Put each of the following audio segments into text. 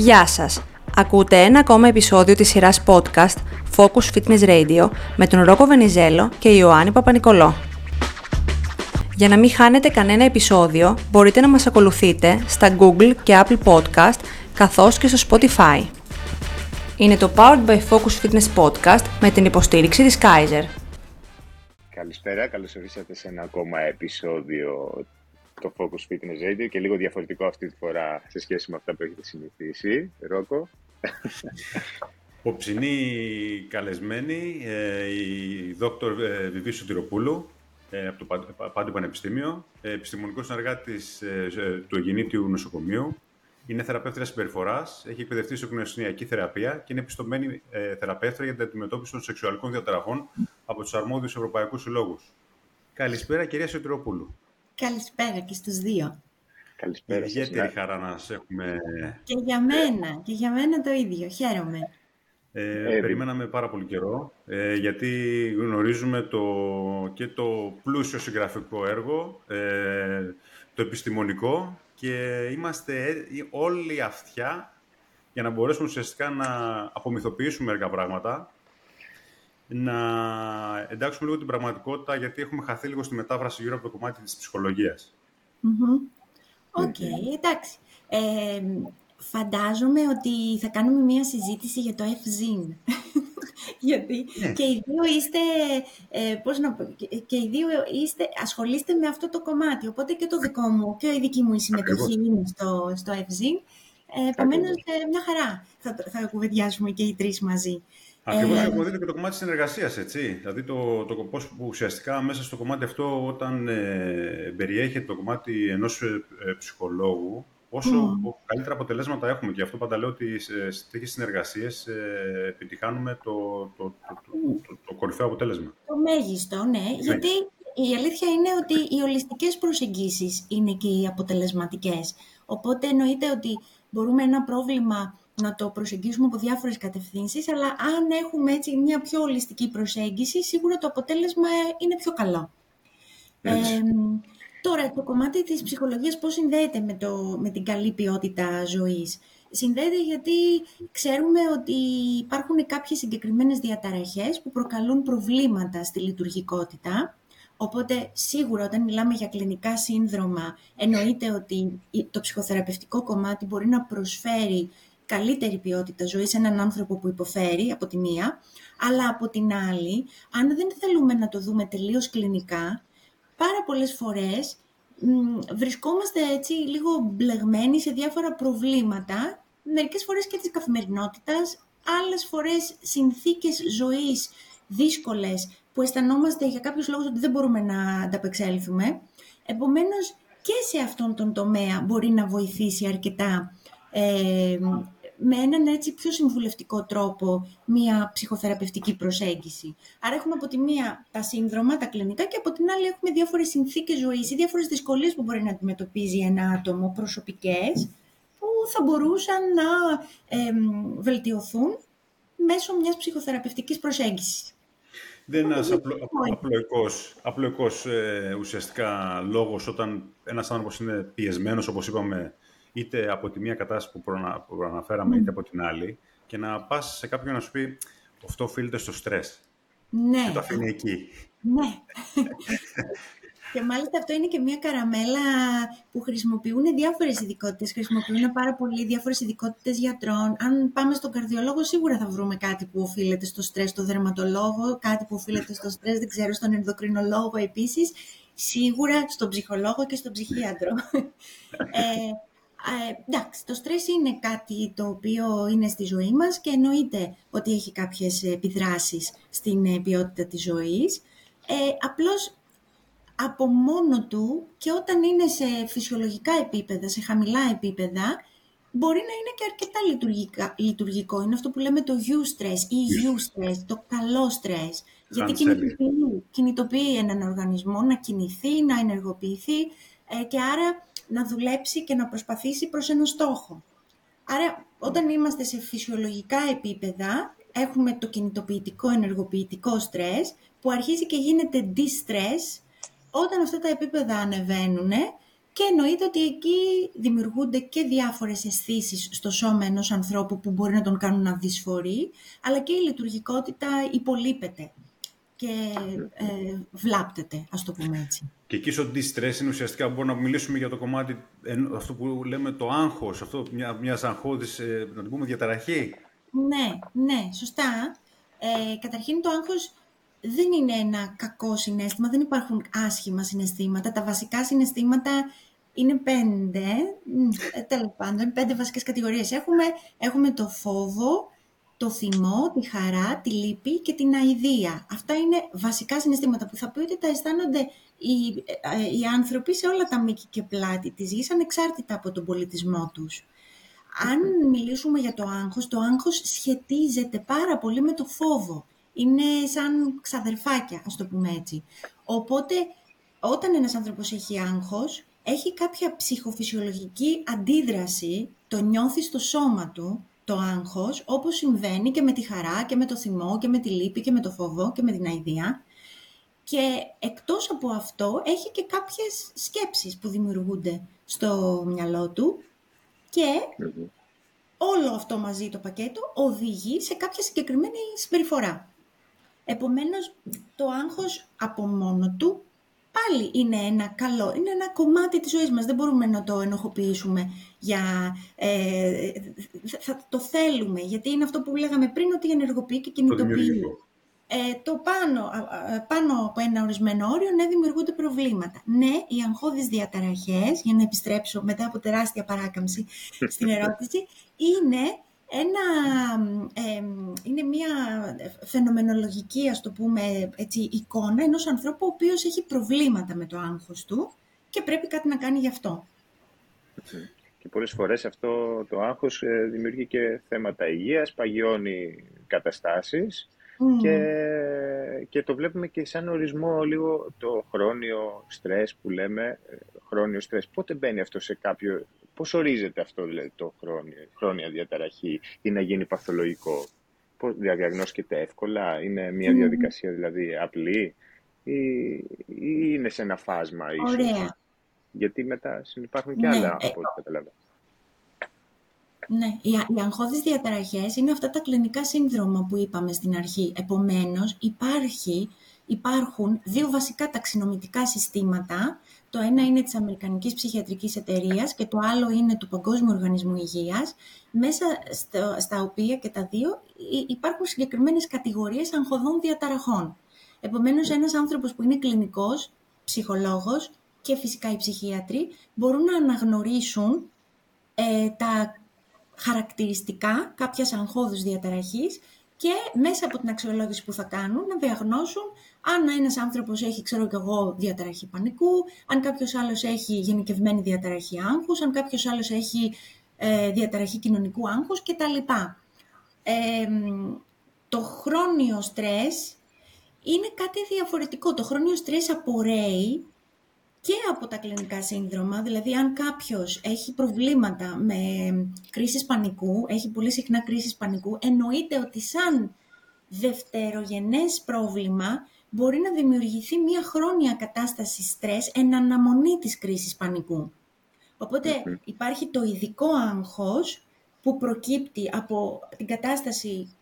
Γεια σας! Ακούτε ένα ακόμα επεισόδιο της σειράς podcast Focus Fitness Radio με τον Ρόκο Βενιζέλο και Ιωάννη Παπα-Νικολό. Για να μην χάνετε κανένα επεισόδιο, μπορείτε να μας ακολουθείτε στα Google και Apple Podcast, καθώς και στο Spotify. Είναι το Powered by Focus Fitness Podcast με την υποστήριξη της Kaiser. Καλησπέρα, καλώς ορίσατε σε ένα ακόμα επεισόδιο το Focus Fitness Radio και λίγο διαφορετικό αυτή τη φορά σε σχέση με αυτά που έχετε συνηθίσει. Ρόκο. Ποψινή καλεσμένη, ε, η δόκτωρ Βιβί Σωτηροπούλου ε, από το Πάντιο Πανεπιστήμιο, ε, επιστημονικός συνεργάτης του Εγεννήτιου Νοσοκομείου. Είναι θεραπεύτρια συμπεριφοράς, έχει εκπαιδευτεί σε κοινωνιακή θεραπεία και είναι επιστομένη θεραπεύτρια για την αντιμετώπιση των σεξουαλικών διαταραχών από τους αρμόδιους ευρωπαϊκούς συλλόγους. Καλησπέρα, κυρία Σωτηροπούλου. Καλησπέρα και στους δύο. Καλησπέρα σας. Ιδιαίτερη χαρά να σε έχουμε. Και για μένα, και για μένα το ίδιο. Χαίρομαι. Ε, ε, περιμέναμε πάρα πολύ καιρό, ε, γιατί γνωρίζουμε το, και το πλούσιο συγγραφικό έργο, ε, το επιστημονικό και είμαστε όλοι αυτιά για να μπορέσουμε ουσιαστικά να απομυθοποιήσουμε μερικά πράγματα να εντάξουμε λίγο την πραγματικότητα, γιατί έχουμε χαθεί λίγο στη μετάφραση γύρω από το κομμάτι της ψυχολογίας. Οκ, εντάξει. Ε, φαντάζομαι ότι θα κάνουμε μία συζήτηση για το ευ ζην. γιατί ναι. και οι δύο είστε, ε, πώς να και οι δύο είστε, ασχολείστε με αυτό το κομμάτι. Οπότε και το δικό μου και η δική μου η συμμετοχή είναι στο, στο ευ ζην. Ε, Επομένως, ε, μια χαρά θα, θα κουβεντιάσουμε και οι τρεις μαζί. Ακριβώς ε, έχουμε δει και το κομμάτι της συνεργασίας, έτσι. Δηλαδή το, το πώς ουσιαστικά μέσα στο κομμάτι αυτό, όταν ε, περιέχεται το κομμάτι ενός ε, ψυχολόγου, όσο mm. καλύτερα αποτελέσματα έχουμε. Και αυτό πάντα λέω ότι σε τέτοιες συνεργασίες ε, επιτυχάνουμε το, το, το, το, κορυφαίο αποτέλεσμα. Το μέγιστο, ναι. Γιατί η αλήθεια είναι ότι οι ολιστικές προσεγγίσεις είναι και οι αποτελεσματικές. Οπότε εννοείται ότι μπορούμε ένα πρόβλημα να το προσεγγίσουμε από διάφορες κατευθύνσεις, αλλά αν έχουμε έτσι μια πιο ολιστική προσέγγιση, σίγουρα το αποτέλεσμα είναι πιο καλό. Ε, τώρα, το κομμάτι της ψυχολογίας πώς συνδέεται με, το, με την καλή ποιότητα ζωής; Συνδέεται γιατί ξέρουμε ότι υπάρχουν κάποιες συγκεκριμένες διαταραχές που προκαλούν προβλήματα στη λειτουργικότητα. Οπότε, σίγουρα όταν μιλάμε για κλινικά σύνδρομα, εννοείται ότι το ψυχοθεραπευτικό κομμάτι μπορεί να προσφέρει καλύτερη ποιότητα ζωής σε έναν άνθρωπο που υποφέρει από τη μία, αλλά από την άλλη, αν δεν θέλουμε να το δούμε τελείως κλινικά, πάρα πολλές φορές βρισκόμαστε έτσι λίγο μπλεγμένοι σε διάφορα προβλήματα, μερικές φορές και της καθημερινότητας, άλλες φορές συνθήκες ζωής δύσκολες που αισθανόμαστε για κάποιους λόγους ότι δεν μπορούμε να ανταπεξέλθουμε. Επομένως, και σε αυτόν τον τομέα μπορεί να βοηθήσει αρκετά ε, με έναν έτσι πιο συμβουλευτικό τρόπο μια ψυχοθεραπευτική προσέγγιση. Άρα έχουμε από τη μία τα σύνδρομα, τα κλινικά και από την άλλη έχουμε διάφορες συνθήκες ζωής ή διάφορες δυσκολίες που μπορεί να αντιμετωπίζει ένα άτομο προσωπικές που θα μπορούσαν να ε, βελτιωθούν μέσω μιας ψυχοθεραπευτικής προσέγγισης. Δεν είναι ένας απλο, απλοϊκός, απλοϊκός ε, ουσιαστικά λόγος όταν ένας άνθρωπος είναι πιεσμένος, όπως είπαμε, είτε από τη μία κατάσταση που, προνα, προαναφέραμε, είτε από την άλλη, και να πας σε κάποιον να σου πει αυτό οφείλεται στο στρες. Ναι. Και το αφήνει εκεί. Ναι. και μάλιστα αυτό είναι και μια καραμέλα που χρησιμοποιούν διάφορες ειδικότητες. Χρησιμοποιούν πάρα πολύ διάφορες ειδικότητες γιατρών. Αν πάμε στον καρδιολόγο, σίγουρα θα βρούμε κάτι που οφείλεται στο στρες, στο δερματολόγο, κάτι που οφείλεται στο στρες, δεν ξέρω, στον ενδοκρινολόγο επίσης. Σίγουρα στον ψυχολόγο και στον ψυχίατρο. ε, εντάξει, το στρες είναι κάτι το οποίο είναι στη ζωή μας και εννοείται ότι έχει κάποιες επιδράσεις στην ε, ποιότητα της ζωής. Ε, απλώς από μόνο του και όταν είναι σε φυσιολογικά επίπεδα, σε χαμηλά επίπεδα, μπορεί να είναι και αρκετά λειτουργικό. Είναι αυτό που λέμε το U stress ή U stress, το καλό stress. Γιατί κινητοποιεί, κινητοποιεί έναν οργανισμό να κινηθεί, να ενεργοποιηθεί ε, και άρα να δουλέψει και να προσπαθήσει προς ένα στόχο. Άρα, όταν είμαστε σε φυσιολογικά επίπεδα, έχουμε το κινητοποιητικό ενεργοποιητικό στρες, που αρχίζει και γίνεται distress όταν αυτά τα επίπεδα ανεβαίνουν και και εννοείται ότι εκεί δημιουργούνται και διάφορες αισθήσεις στο σώμα ενός ανθρώπου που μπορεί να τον κάνουν να δυσφορεί, αλλά και η λειτουργικότητα υπολείπεται και ε, βλάπτεται, ας το πούμε έτσι. Και εκεί στο distress είναι ουσιαστικά μπορούμε να μιλήσουμε για το κομμάτι, αυτό που λέμε το άγχος, αυτό μια, μιας αγχώδης, ε, να το πούμε, διαταραχή. Ναι, ναι, σωστά. Ε, καταρχήν το άγχος δεν είναι ένα κακό συνέστημα, δεν υπάρχουν άσχημα συναισθήματα. Τα βασικά συναισθήματα είναι πέντε, ε, τέλος πάντων, πέντε βασικές κατηγορίες. Έχουμε, έχουμε το φόβο, το θυμό, τη χαρά, τη λύπη και την αηδία. Αυτά είναι βασικά συναισθήματα που θα πει ότι τα αισθάνονται οι, ε, οι άνθρωποι σε όλα τα μήκη και πλάτη της γης, ανεξάρτητα από τον πολιτισμό τους. Αν μιλήσουμε για το άγχος, το άγχος σχετίζεται πάρα πολύ με το φόβο. Είναι σαν ξαδερφάκια, ας το πούμε έτσι. Οπότε, όταν ένας άνθρωπος έχει άγχος, έχει κάποια ψυχοφυσιολογική αντίδραση, το νιώθεις στο σώμα του, το άγχος, όπως συμβαίνει και με τη χαρά και με το θυμό και με τη λύπη και με το φόβο και με την αηδία. Και εκτός από αυτό έχει και κάποιες σκέψεις που δημιουργούνται στο μυαλό του και όλο αυτό μαζί το πακέτο οδηγεί σε κάποια συγκεκριμένη συμπεριφορά. Επομένως, το άγχος από μόνο του πάλι είναι ένα καλό, είναι ένα κομμάτι της ζωής μας. Δεν μπορούμε να το ενοχοποιήσουμε για... Ε, θα το θέλουμε, γιατί είναι αυτό που λέγαμε πριν, ότι ενεργοποιεί και κινητοποιεί. Ε, το πάνω, πάνω από ένα ορισμένο όριο, ναι, δημιουργούνται προβλήματα. Ναι, οι αγχώδεις διαταραχές, για να επιστρέψω μετά από τεράστια παράκαμψη στην ερώτηση, είναι ένα, είναι μια φαινομενολογική, ας το πούμε, έτσι, εικόνα ενός ανθρώπου ο οποίος έχει προβλήματα με το άγχος του και πρέπει κάτι να κάνει γι' αυτό. Και πολλές φορές αυτό το άγχος ε, δημιουργεί και θέματα υγείας, παγιώνει καταστάσεις και, και το βλέπουμε και σαν ορισμό λίγο το χρόνιο στρες που λέμε, ε, χρόνιο στρες. Πότε μπαίνει αυτό σε κάποιο Πώς ορίζεται αυτό δηλαδή το χρόνια, χρόνια διαταραχή ή να γίνει παθολογικό; Πώς διαγνώσκεται εύκολα, είναι μια διαδικασία δηλαδή απλή ή, ή είναι σε ένα φάσμα ίσως; Ωραία. Γιατί μετά υπάρχουν και ναι, άλλα ε, από ό,τι καταλαβαίνω. Ναι, οι, οι αγχώδεις διαταραχές είναι αυτά τα κλινικά σύνδρομα που είπαμε στην αρχή. Επομένως, υπάρχει, υπάρχουν δύο βασικά ταξινομητικά συστήματα το ένα είναι της Αμερικανικής Ψυχιατρικής Εταιρείας και το άλλο είναι του Παγκόσμιου Οργανισμού Υγείας, μέσα στα οποία και τα δύο υπάρχουν συγκεκριμένες κατηγορίες αγχωδών διαταραχών. Επομένως, ένας άνθρωπος που είναι κλινικός, ψυχολόγος και φυσικά οι ψυχίατροι μπορούν να αναγνωρίσουν ε, τα χαρακτηριστικά κάποιας αγχώδους διαταραχής και μέσα από την αξιολόγηση που θα κάνουν να διαγνώσουν αν ένας άνθρωπος έχει, ξέρω και εγώ, διαταραχή πανικού, αν κάποιος άλλος έχει γενικευμένη διαταραχή άγχους, αν κάποιος άλλος έχει ε, διαταραχή κοινωνικού άγχους κτλ. Ε, το χρόνιο στρες είναι κάτι διαφορετικό. Το χρόνιο στρες απορρέει και από τα κλινικά σύνδρομα, δηλαδή αν κάποιος έχει προβλήματα με κρίσεις πανικού, έχει πολύ συχνά κρίσεις πανικού, εννοείται ότι σαν δευτερογενές πρόβλημα μπορεί να δημιουργηθεί μια χρόνια κατάσταση στρες εν αναμονή της κρίσης πανικού. υπάρχει το ειδικό άγχος που προκύπτει από την κατάσταση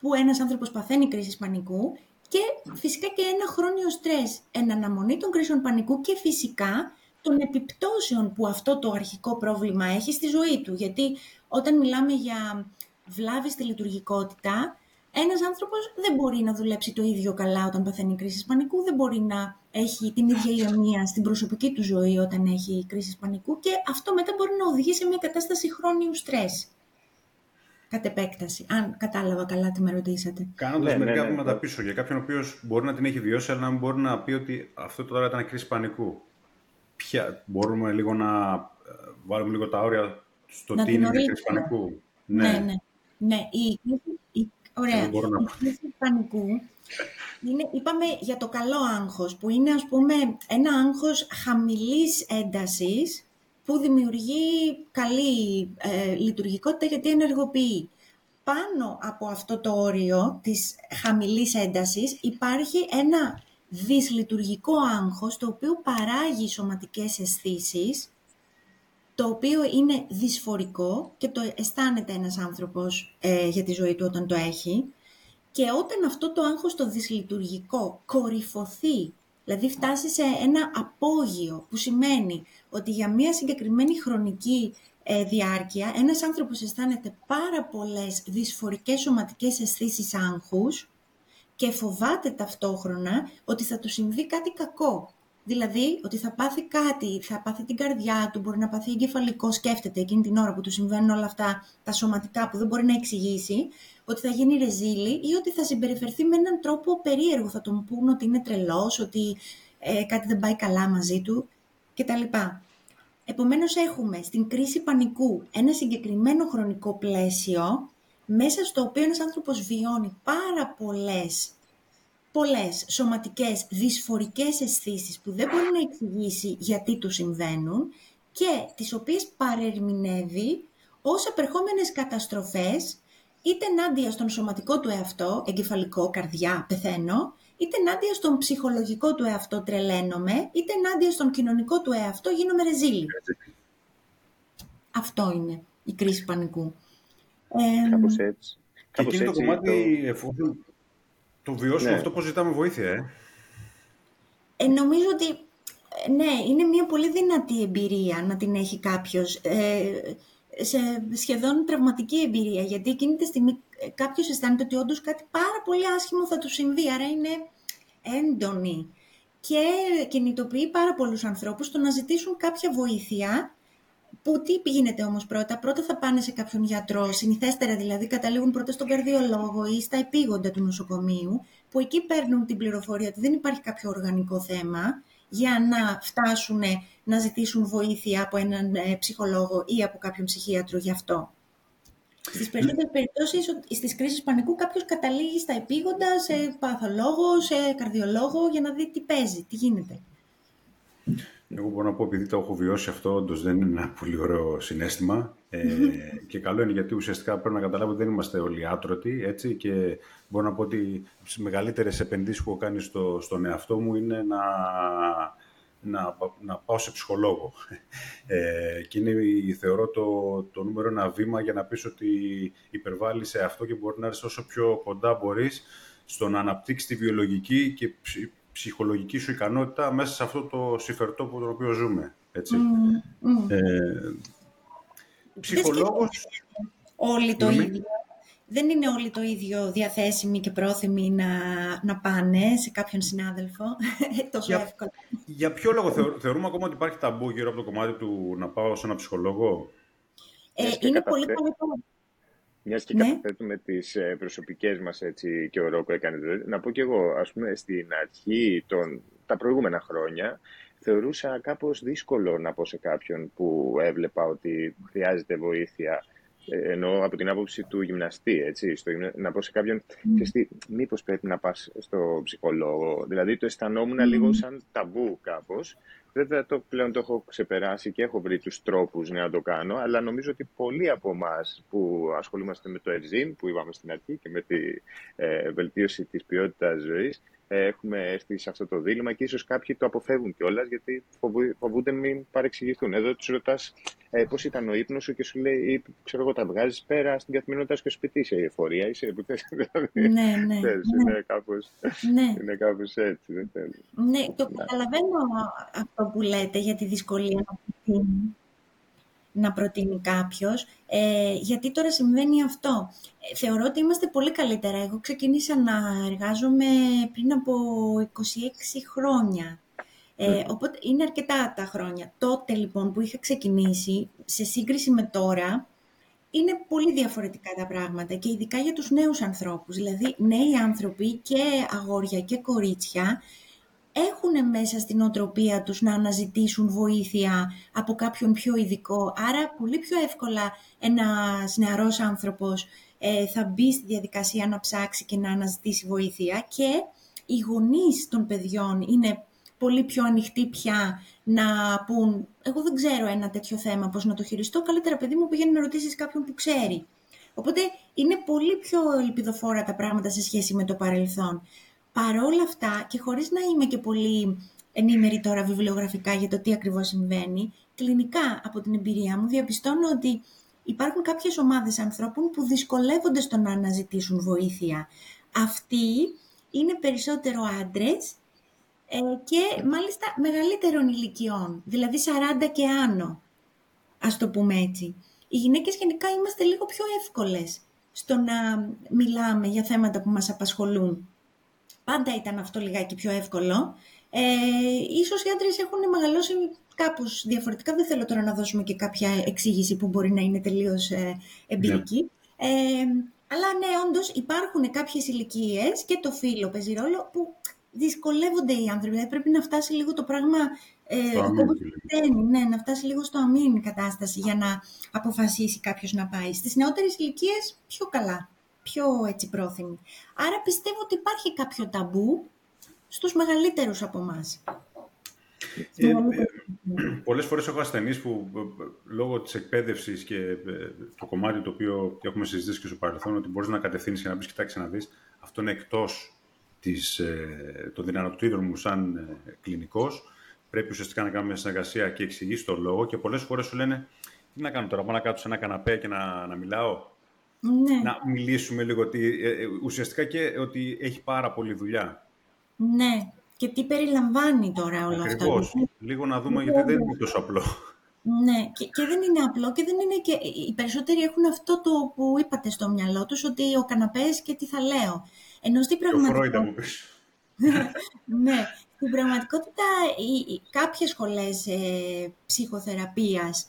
που ένας άνθρωπος παθαίνει κρίσης πανικού και φυσικά και ένα χρόνιο στρες εν αναμονή των κρίσεων πανικού και φυσικά των επιπτώσεων που αυτό το αρχικό πρόβλημα έχει στη ζωή του. Γιατί όταν μιλάμε για βλάβη στη λειτουργικότητα, ένας άνθρωπος δεν μπορεί να δουλέψει το ίδιο καλά όταν παθαίνει κρίση πανικού, δεν μπορεί να έχει την ίδια ηρεμία στην προσωπική του ζωή όταν έχει κρίση πανικού και αυτό μετά μπορεί να οδηγεί σε μια κατάσταση χρόνιου στρες κατ' επέκταση, αν κατάλαβα καλά τι με ρωτήσατε. Κάνοντα ναι, μερικά ναι, ναι, βήματα πίσω για κάποιον ο οποίος μπορεί να την έχει βιώσει, αλλά να μην μπορεί να πει ότι αυτό τώρα ήταν κρίση πανικού. Ποια, μπορούμε λίγο να ε, βάλουμε λίγο τα όρια στο τι είναι η κρίση πανικού. Ναι, ναι. ναι. ναι. Η, η, ωραία. Η κρίση πανικού είναι, είπαμε για το καλό άγχος, που είναι ας πούμε ένα άγχος χαμηλής έντασης, που δημιουργεί καλή ε, λειτουργικότητα γιατί ενεργοποιεί. Πάνω από αυτό το όριο της χαμηλής έντασης υπάρχει ένα δυσλειτουργικό άγχος το οποίο παράγει σωματικές αισθήσεις το οποίο είναι δυσφορικό και το αισθάνεται ένας άνθρωπος ε, για τη ζωή του όταν το έχει. Και όταν αυτό το άγχος το δυσλειτουργικό κορυφωθεί, δηλαδή φτάσει σε ένα απόγειο, που σημαίνει ότι για μια συγκεκριμένη χρονική ε, διάρκεια ένας άνθρωπος αισθάνεται πάρα πολλές δυσφορικές σωματικές αισθήσεις άγχους και φοβάται ταυτόχρονα ότι θα του συμβεί κάτι κακό. Δηλαδή ότι θα πάθει κάτι, θα πάθει την καρδιά του, μπορεί να πάθει εγκεφαλικό, σκέφτεται εκείνη την ώρα που του συμβαίνουν όλα αυτά τα σωματικά που δεν μπορεί να εξηγήσει, ότι θα γίνει ρεζίλη ή ότι θα συμπεριφερθεί με έναν τρόπο περίεργο. Θα τον πούν ότι είναι τρελός, ότι ε, κάτι δεν πάει καλά μαζί του κτλ. Επομένως έχουμε στην κρίση πανικού ένα συγκεκριμένο χρονικό πλαίσιο μέσα στο οποίο ένας άνθρωπος βιώνει πάρα πολλές πολλές σωματικές δυσφορικές αισθήσεις που δεν μπορεί να εξηγήσει γιατί τους συμβαίνουν και τις οποίες παρερμηνεύει ως απερχόμενες καταστροφές είτε ενάντια στον σωματικό του εαυτό, εγκεφαλικό, καρδιά, πεθαίνω, είτε ενάντια στον ψυχολογικό του εαυτό, τρελαίνομαι, είτε ενάντια στον κοινωνικό του εαυτό, γίνομαι ρεζίλη. Αυτό είναι η κρίση πανικού. Κάπως έτσι. Και εκείνο το κομμάτι, εφόσον το βιώσουμε ναι. αυτό πώς ζητάμε βοήθεια, ε. ε. Νομίζω ότι, ε, ναι, είναι μια πολύ δυνατή εμπειρία να την έχει κάποιος. Ε, σε σχεδόν τραυματική εμπειρία, γιατί εκείνη τη στιγμή ε, κάποιος αισθάνεται ότι όντως κάτι πάρα πολύ άσχημο θα του συμβεί, άρα είναι έντονη και κινητοποιεί πάρα πολλούς ανθρώπους στο να ζητήσουν κάποια βοήθεια που τι γίνεται όμως πρώτα, πρώτα θα πάνε σε κάποιον γιατρό, συνηθέστερα δηλαδή καταλήγουν πρώτα στον καρδιολόγο ή στα επίγοντα του νοσοκομείου, που εκεί παίρνουν την πληροφορία ότι δεν υπάρχει κάποιο οργανικό θέμα για να φτάσουν να ζητήσουν βοήθεια από έναν ε, ψυχολόγο ή από κάποιον ψυχίατρο γι' αυτό. Στις περισσότερες περιπτώσεις, στις κρίσεις πανικού, κάποιος καταλήγει στα επίγοντα, σε παθολόγο, σε καρδιολόγο, για να δει τι παίζει, τι γίνεται. Εγώ μπορώ να πω, επειδή το έχω βιώσει αυτό, όντως δεν είναι ένα πολύ ωραίο συνέστημα. Ε, και καλό είναι γιατί ουσιαστικά πρέπει να καταλάβω ότι δεν είμαστε όλοι άτρωτοι. Έτσι, και μπορώ να πω ότι τις μεγαλύτερες επενδύσεις που έχω κάνει στο, στον εαυτό μου είναι να, να, να πάω σε ψυχολόγο. Ε, και είναι, θεωρώ, το, το νούμερο ένα βήμα για να πεις ότι υπερβάλλεις σε αυτό και μπορεί να έρθεις όσο πιο κοντά μπορείς στο να αναπτύξεις τη βιολογική και ψυχολογική σου ικανότητα μέσα σε αυτό το συμφερτό που το οποίο ζούμε. Έτσι. Mm, Ε, ψυχολόγος... Όλοι το ίδιο. Δεν είναι όλοι το ίδιο διαθέσιμοι και πρόθυμοι να, να πάνε σε κάποιον συνάδελφο τόσο για, εύκολα. Για ποιο λόγο θεωρούμε ακόμα ότι υπάρχει ταμπού γύρω από το κομμάτι του να πάω σε ένα ψυχολόγο; Ε, είναι πολύ πολύ μιας και ναι. καταθέτουμε τις ε, προσωπικές μας και ο Ρόκο έκανε. Να πω κι εγώ, ας πούμε, στην αρχή, των, τα προηγούμενα χρόνια, θεωρούσα κάπως δύσκολο να πω σε κάποιον που έβλεπα ότι χρειάζεται βοήθεια ε, ενώ από την άποψη του γυμναστή, έτσι, στο, να πω σε κάποιον, mm. μήπως πρέπει να πας στο ψυχολόγο. Δηλαδή το αισθανόμουν λίγο σαν ταμπού κάπως. Βέβαια το πλέον το έχω ξεπεράσει και έχω βρει τους τρόπους να το κάνω, αλλά νομίζω ότι πολλοί από εμάς που ασχολούμαστε με το ΕΡΖΙΜ, που είπαμε στην αρχή, και με τη ε, βελτίωση της ποιότητας ζωής, έχουμε έρθει σε αυτό το δίλημα και ίσως κάποιοι το αποφεύγουν κιόλας γιατί φοβούνται μην παρεξηγηθούν. Εδώ τους ρωτάς ε, πώς ήταν ο ύπνος σου και σου λέει, ξέρω εγώ, τα βγάζεις πέρα στην καθημερινότητα στο σπίτι, είσαι η εφορία, είσαι που δηλαδή, ναι, ναι, ναι. Είναι κάπω ναι. είναι κάπως έτσι. Δεν Ναι, το καταλαβαίνω αυτό που λέτε για τη δυσκολία να να προτείνει κάποιος, ε, γιατί τώρα συμβαίνει αυτό. Ε, θεωρώ ότι είμαστε πολύ καλύτερα. Εγώ ξεκίνησα να εργάζομαι πριν από 26 χρόνια. Ε, ναι. Οπότε είναι αρκετά τα χρόνια. Τότε λοιπόν που είχα ξεκινήσει, σε σύγκριση με τώρα, είναι πολύ διαφορετικά τα πράγματα και ειδικά για τους νέους ανθρώπους. Δηλαδή νέοι άνθρωποι και αγόρια και κορίτσια έχουν μέσα στην οτροπία τους να αναζητήσουν βοήθεια από κάποιον πιο ειδικό. Άρα πολύ πιο εύκολα ένας νεαρός άνθρωπος ε, θα μπει στη διαδικασία να ψάξει και να αναζητήσει βοήθεια και οι γονείς των παιδιών είναι πολύ πιο ανοιχτοί πια να πούν «Εγώ δεν ξέρω ένα τέτοιο θέμα, πώς να το χειριστώ, καλύτερα παιδί μου πηγαίνει να ρωτήσεις κάποιον που ξέρει». Οπότε είναι πολύ πιο ελπιδοφόρα τα πράγματα σε σχέση με το παρελθόν παρόλα αυτά και χωρίς να είμαι και πολύ ενήμερη τώρα βιβλιογραφικά για το τι ακριβώς συμβαίνει. Κλινικά, από την εμπειρία μου, διαπιστώνω ότι υπάρχουν κάποιες ομάδες ανθρώπων που δυσκολεύονται στο να αναζητήσουν βοήθεια. Αυτοί είναι περισσότερο άντρες ε, και μάλιστα μεγαλύτερων ηλικιών, δηλαδή 40 και άνω, ας το πούμε έτσι. Οι γυναίκες γενικά είμαστε λίγο πιο εύκολες στο να μιλάμε για θέματα που μας απασχολούν. Πάντα ήταν αυτό λιγάκι πιο εύκολο. Ε, ίσως οι άντρες έχουν μεγαλώσει κάπως διαφορετικά. Δεν θέλω τώρα να δώσουμε και κάποια εξήγηση που μπορεί να είναι τελείως ε, εμπειρική. Ναι. Ε, αλλά ναι, όντως υπάρχουν κάποιες ηλικίες και το φίλο παίζει ρόλο που δυσκολεύονται οι άνθρωποι. Δηλαδή πρέπει να φτάσει λίγο το πράγμα ε, ναι, να φτάσει λίγο στο αμήν κατάσταση για να αποφασίσει κάποιος να πάει. Στις νεότερες ηλικίες πιο καλά, πιο έτσι πρόθυμοι. Άρα πιστεύω ότι υπάρχει κάποιο ταμπού στους μεγαλύτερους από εμάς. Ε, ε, πολλές φορές έχω ασθενείς που ε, λόγω της εκπαίδευσης και ε, το κομμάτι το οποίο έχουμε συζητήσει και στο παρελθόν ότι μπορείς να κατευθύνεις και να πεις κοιτάξτε να δεις αυτό είναι εκτός της, ε, των δυνατοτήτων μου σαν ε, κλινικός πρέπει ουσιαστικά να κάνουμε συνεργασία και εξηγήσει το λόγο και πολλές φορές σου λένε τι να κάνω τώρα, πάω να κάτσω σε ένα καναπέ και να, να μιλάω. Ναι. Να μιλήσουμε λίγο ότι ουσιαστικά και ότι έχει πάρα πολλή δουλειά. Ναι, και τι περιλαμβάνει τώρα όλο Ακριβώς. αυτό. Λίγο να δούμε, γιατί δεν είναι τόσο απλό. Ναι, και, και δεν είναι απλό και δεν είναι και... Οι περισσότεροι έχουν αυτό το που είπατε στο μυαλό τους, ότι ο καναπές και τι θα λέω. Ενώ στην πραγματικότητα... μου πεις. ναι, στην πραγματικότητα οι, οι, κάποιες σχολές ε, ψυχοθεραπείας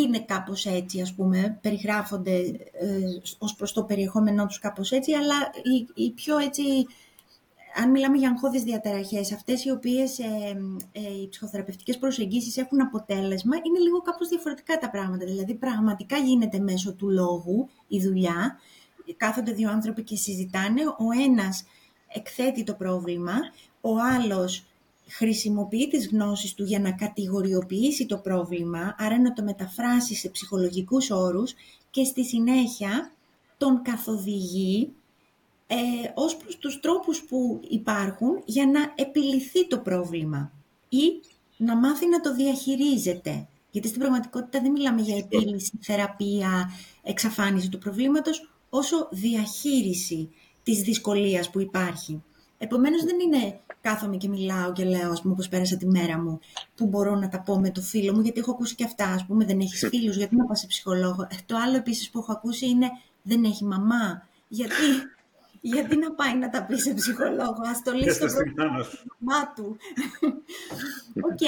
είναι κάπως έτσι, ας πούμε, περιγράφονται ε, ως προς το περιεχόμενό τους κάπως έτσι, αλλά οι, οι πιο έτσι αν μιλάμε για αγχώδεις διαταραχές, αυτές οι οποίες ε, ε, οι ψυχοθεραπευτικές προσεγγίσεις έχουν αποτέλεσμα, είναι λίγο κάπως διαφορετικά τα πράγματα. Δηλαδή, πραγματικά γίνεται μέσω του λόγου η δουλειά, κάθονται δύο άνθρωποι και συζητάνε, ο ένας εκθέτει το πρόβλημα, ο άλλος χρησιμοποιεί τις γνώσεις του για να κατηγοριοποιήσει το πρόβλημα, άρα να το μεταφράσει σε ψυχολογικούς όρους και στη συνέχεια τον καθοδηγεί ε, ως προς τους τρόπους που υπάρχουν για να επιληθεί το πρόβλημα ή να μάθει να το διαχειρίζεται. Γιατί στην πραγματικότητα δεν μιλάμε για επίλυση, θεραπεία, εξαφάνιση του προβλήματος, όσο διαχείριση της δυσκολίας που υπάρχει. Επομένως δεν είναι κάθομαι και μιλάω και λέω ας πούμε πώς πέρασα τη μέρα μου που μπορώ να τα πω με το φίλο μου γιατί έχω ακούσει και αυτά ας πούμε δεν έχεις φίλους γιατί να πας σε ψυχολόγο. Ε, το άλλο επίσης που έχω ακούσει είναι δεν έχει μαμά γιατί γιατί να πάει να τα πει σε ψυχολόγο, ας το λύσει το πρόβλημα του. Οκ,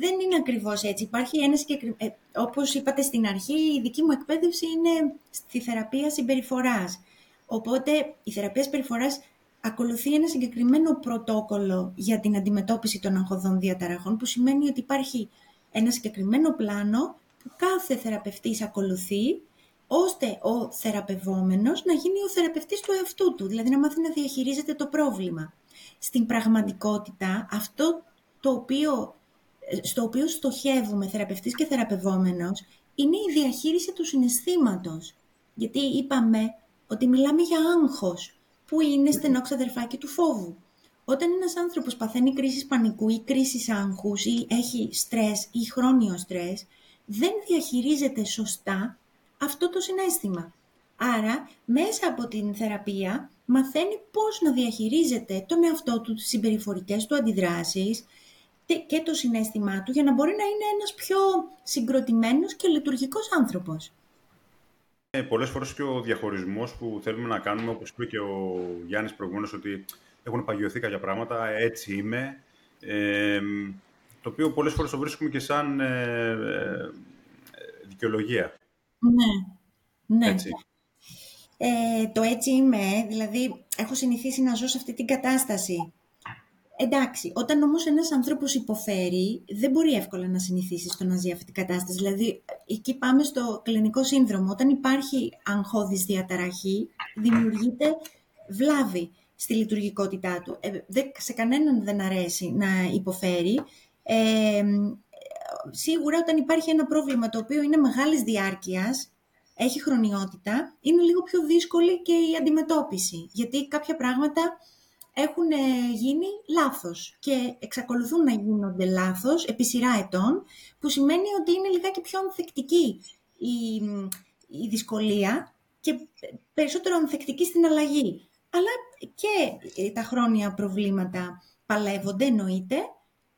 δεν είναι ακριβώς έτσι. Υπάρχει ένα συγκεκριμένο... Ε, όπως είπατε στην αρχή, η δική μου εκπαίδευση είναι στη θεραπεία συμπεριφοράς. Οπότε η θεραπεία συμπεριφοράς ακολουθεί ένα συγκεκριμένο πρωτόκολλο για την αντιμετώπιση των αγχωδών διαταραχών, που σημαίνει ότι υπάρχει ένα συγκεκριμένο πλάνο που κάθε θεραπευτής ακολουθεί ώστε ο θεραπευόμενος να γίνει ο θεραπευτής του εαυτού του, δηλαδή να μάθει να διαχειρίζεται το πρόβλημα. Στην πραγματικότητα, αυτό το οποίο, στο οποίο στοχεύουμε θεραπευτής και θεραπευόμενος, είναι η διαχείριση του συναισθήματος. Γιατί είπαμε ότι μιλάμε για άγχος, που είναι στενό ξαδερφάκι του φόβου. Όταν ένας άνθρωπος παθαίνει κρίση πανικού ή κρίση άγχους ή έχει στρες ή χρόνιο στρες, δεν διαχειρίζεται σωστά αυτό το συνέστημα. Άρα, μέσα από την θεραπεία μαθαίνει πώς να διαχειρίζεται τον εαυτό του, τις συμπεριφορικές του αντιδράσεις και το συνέστημά του για να μπορεί να είναι ένας πιο συγκροτημένος και λειτουργικός άνθρωπος. Ε, πολλές φορές και ο διαχωρισμός που θέλουμε να κάνουμε, όπως είπε και ο Γιάννης προηγούμενος, ότι έχουν παγιωθεί κάποια πράγματα, έτσι είμαι, ε, το οποίο πολλές φορές το βρίσκουμε και σαν ε, ε δικαιολογία. Ναι, ναι. Ε, το έτσι είμαι, δηλαδή έχω συνηθίσει να ζω σε αυτή την κατάσταση. Εντάξει, όταν όμως ένας άνθρωπος υποφέρει, δεν μπορεί εύκολα να συνηθίσει στο να ζει αυτή την κατάσταση. Δηλαδή, εκεί πάμε στο κλινικό σύνδρομο. Όταν υπάρχει αγχώδης διαταραχή, δημιουργείται βλάβη στη λειτουργικότητά του. Ε, σε κανέναν δεν αρέσει να υποφέρει. Ε, σίγουρα όταν υπάρχει ένα πρόβλημα το οποίο είναι μεγάλης διάρκειας, έχει χρονιότητα, είναι λίγο πιο δύσκολη και η αντιμετώπιση. Γιατί κάποια πράγματα έχουν ε, γίνει λάθος και εξακολουθούν να γίνονται λάθος επί σειρά ετών, που σημαίνει ότι είναι λιγάκι πιο ανθεκτική η, η δυσκολία και περισσότερο ανθεκτική στην αλλαγή. Αλλά και ε, τα χρόνια προβλήματα παλεύονται, εννοείται.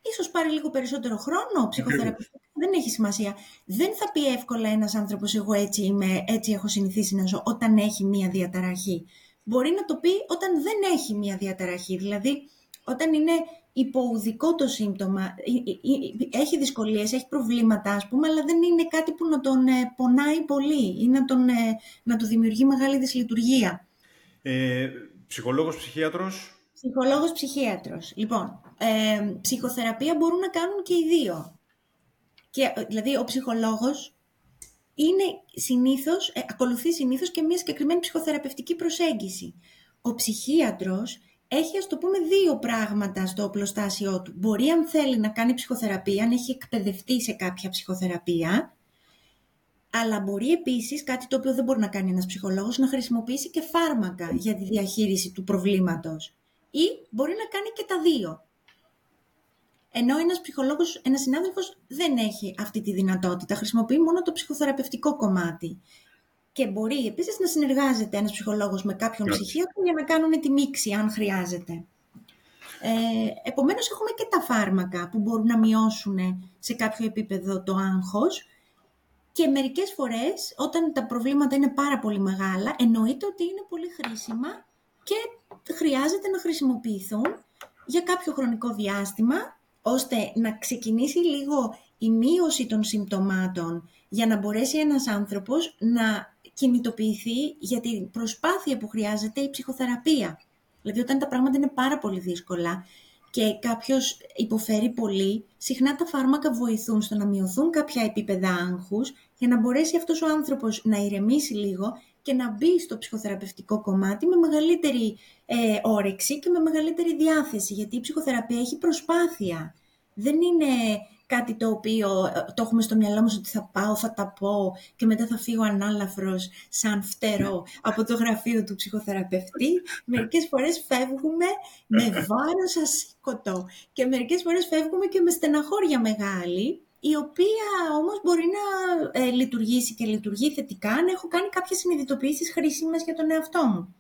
Ίσως πάρει λίγο περισσότερο χρόνο, ψυχοθεραπευτικό, δεν έχει σημασία. Δεν θα πει εύκολα ένας άνθρωπος, εγώ έτσι είμαι, έτσι έχω συνηθίσει να ζω, όταν έχει μία διαταραχή μπορεί να το πει όταν δεν έχει μία διαταραχή. Δηλαδή, όταν είναι υποουδικό το σύμπτωμα, ε, ε, ε, έχει δυσκολίες, έχει προβλήματα, ας πούμε, αλλά δεν είναι κάτι που να τον πονάει πολύ ή να, τον, να του δημιουργεί μεγάλη δυσλειτουργία. Ε, ψυχολόγος, ψυχίατρος. Ψυχολόγος, ψυχίατρος. Λοιπόν, ε, ψυχοθεραπεία μπορούν να κάνουν και οι δύο. Και, δηλαδή, ο ψυχολόγος είναι συνήθως, ε, ακολουθεί συνήθως και μια συγκεκριμένη ψυχοθεραπευτική προσέγγιση. Ο ψυχίατρος έχει, ας το πούμε, δύο πράγματα στο οπλοστάσιό του. Μπορεί, αν θέλει, να κάνει ψυχοθεραπεία, αν έχει εκπαιδευτεί σε κάποια ψυχοθεραπεία, αλλά μπορεί επίσης, κάτι το οποίο δεν μπορεί να κάνει ένας ψυχολόγος, να χρησιμοποιήσει και φάρμακα για τη διαχείριση του προβλήματος. Ή μπορεί να κάνει και τα δύο. Ενώ ένας ψυχολόγος, ένας συνάδελφος δεν έχει αυτή τη δυνατότητα, χρησιμοποιεί μόνο το ψυχοθεραπευτικό κομμάτι. Και μπορεί επίσης να συνεργάζεται ένας ψυχολόγος με κάποιον yeah. ψυχίατρο για να κάνουν τη μίξη, αν χρειάζεται. Ε, επομένως, έχουμε και τα φάρμακα που μπορούν να μειώσουν σε κάποιο επίπεδο το άγχος και μερικές φορές, όταν τα προβλήματα είναι πάρα πολύ μεγάλα, εννοείται ότι είναι πολύ χρήσιμα και χρειάζεται να χρησιμοποιηθούν για κάποιο χρονικό διάστημα ώστε να ξεκινήσει λίγο η μείωση των συμπτωμάτων για να μπορέσει ένας άνθρωπος να κινητοποιηθεί για την προσπάθεια που χρειάζεται η ψυχοθεραπεία. Δηλαδή όταν τα πράγματα είναι πάρα πολύ δύσκολα και κάποιος υποφέρει πολύ, συχνά τα φάρμακα βοηθούν στο να μειωθούν κάποια επίπεδα άγχους για να μπορέσει αυτός ο άνθρωπος να ηρεμήσει λίγο και να μπει στο ψυχοθεραπευτικό κομμάτι με μεγαλύτερη ε, όρεξη και με μεγαλύτερη διάθεση, γιατί η ψυχοθεραπεία έχει προσπάθεια. Δεν είναι κάτι το οποίο ε, το έχουμε στο μυαλό μας ότι θα πάω, θα τα πω και μετά θα φύγω ανάλαφρος σαν φτερό από το γραφείο του ψυχοθεραπευτή. Μερικές φορές φεύγουμε με βάρος ασήκωτο και μερικές φορές φεύγουμε και με στεναχώρια μεγάλη η οποία όμως μπορεί να ε, λειτουργήσει και λειτουργεί θετικά αν έχω κάνει κάποιες συνειδητοποιήσεις χρήσιμες για τον εαυτό μου.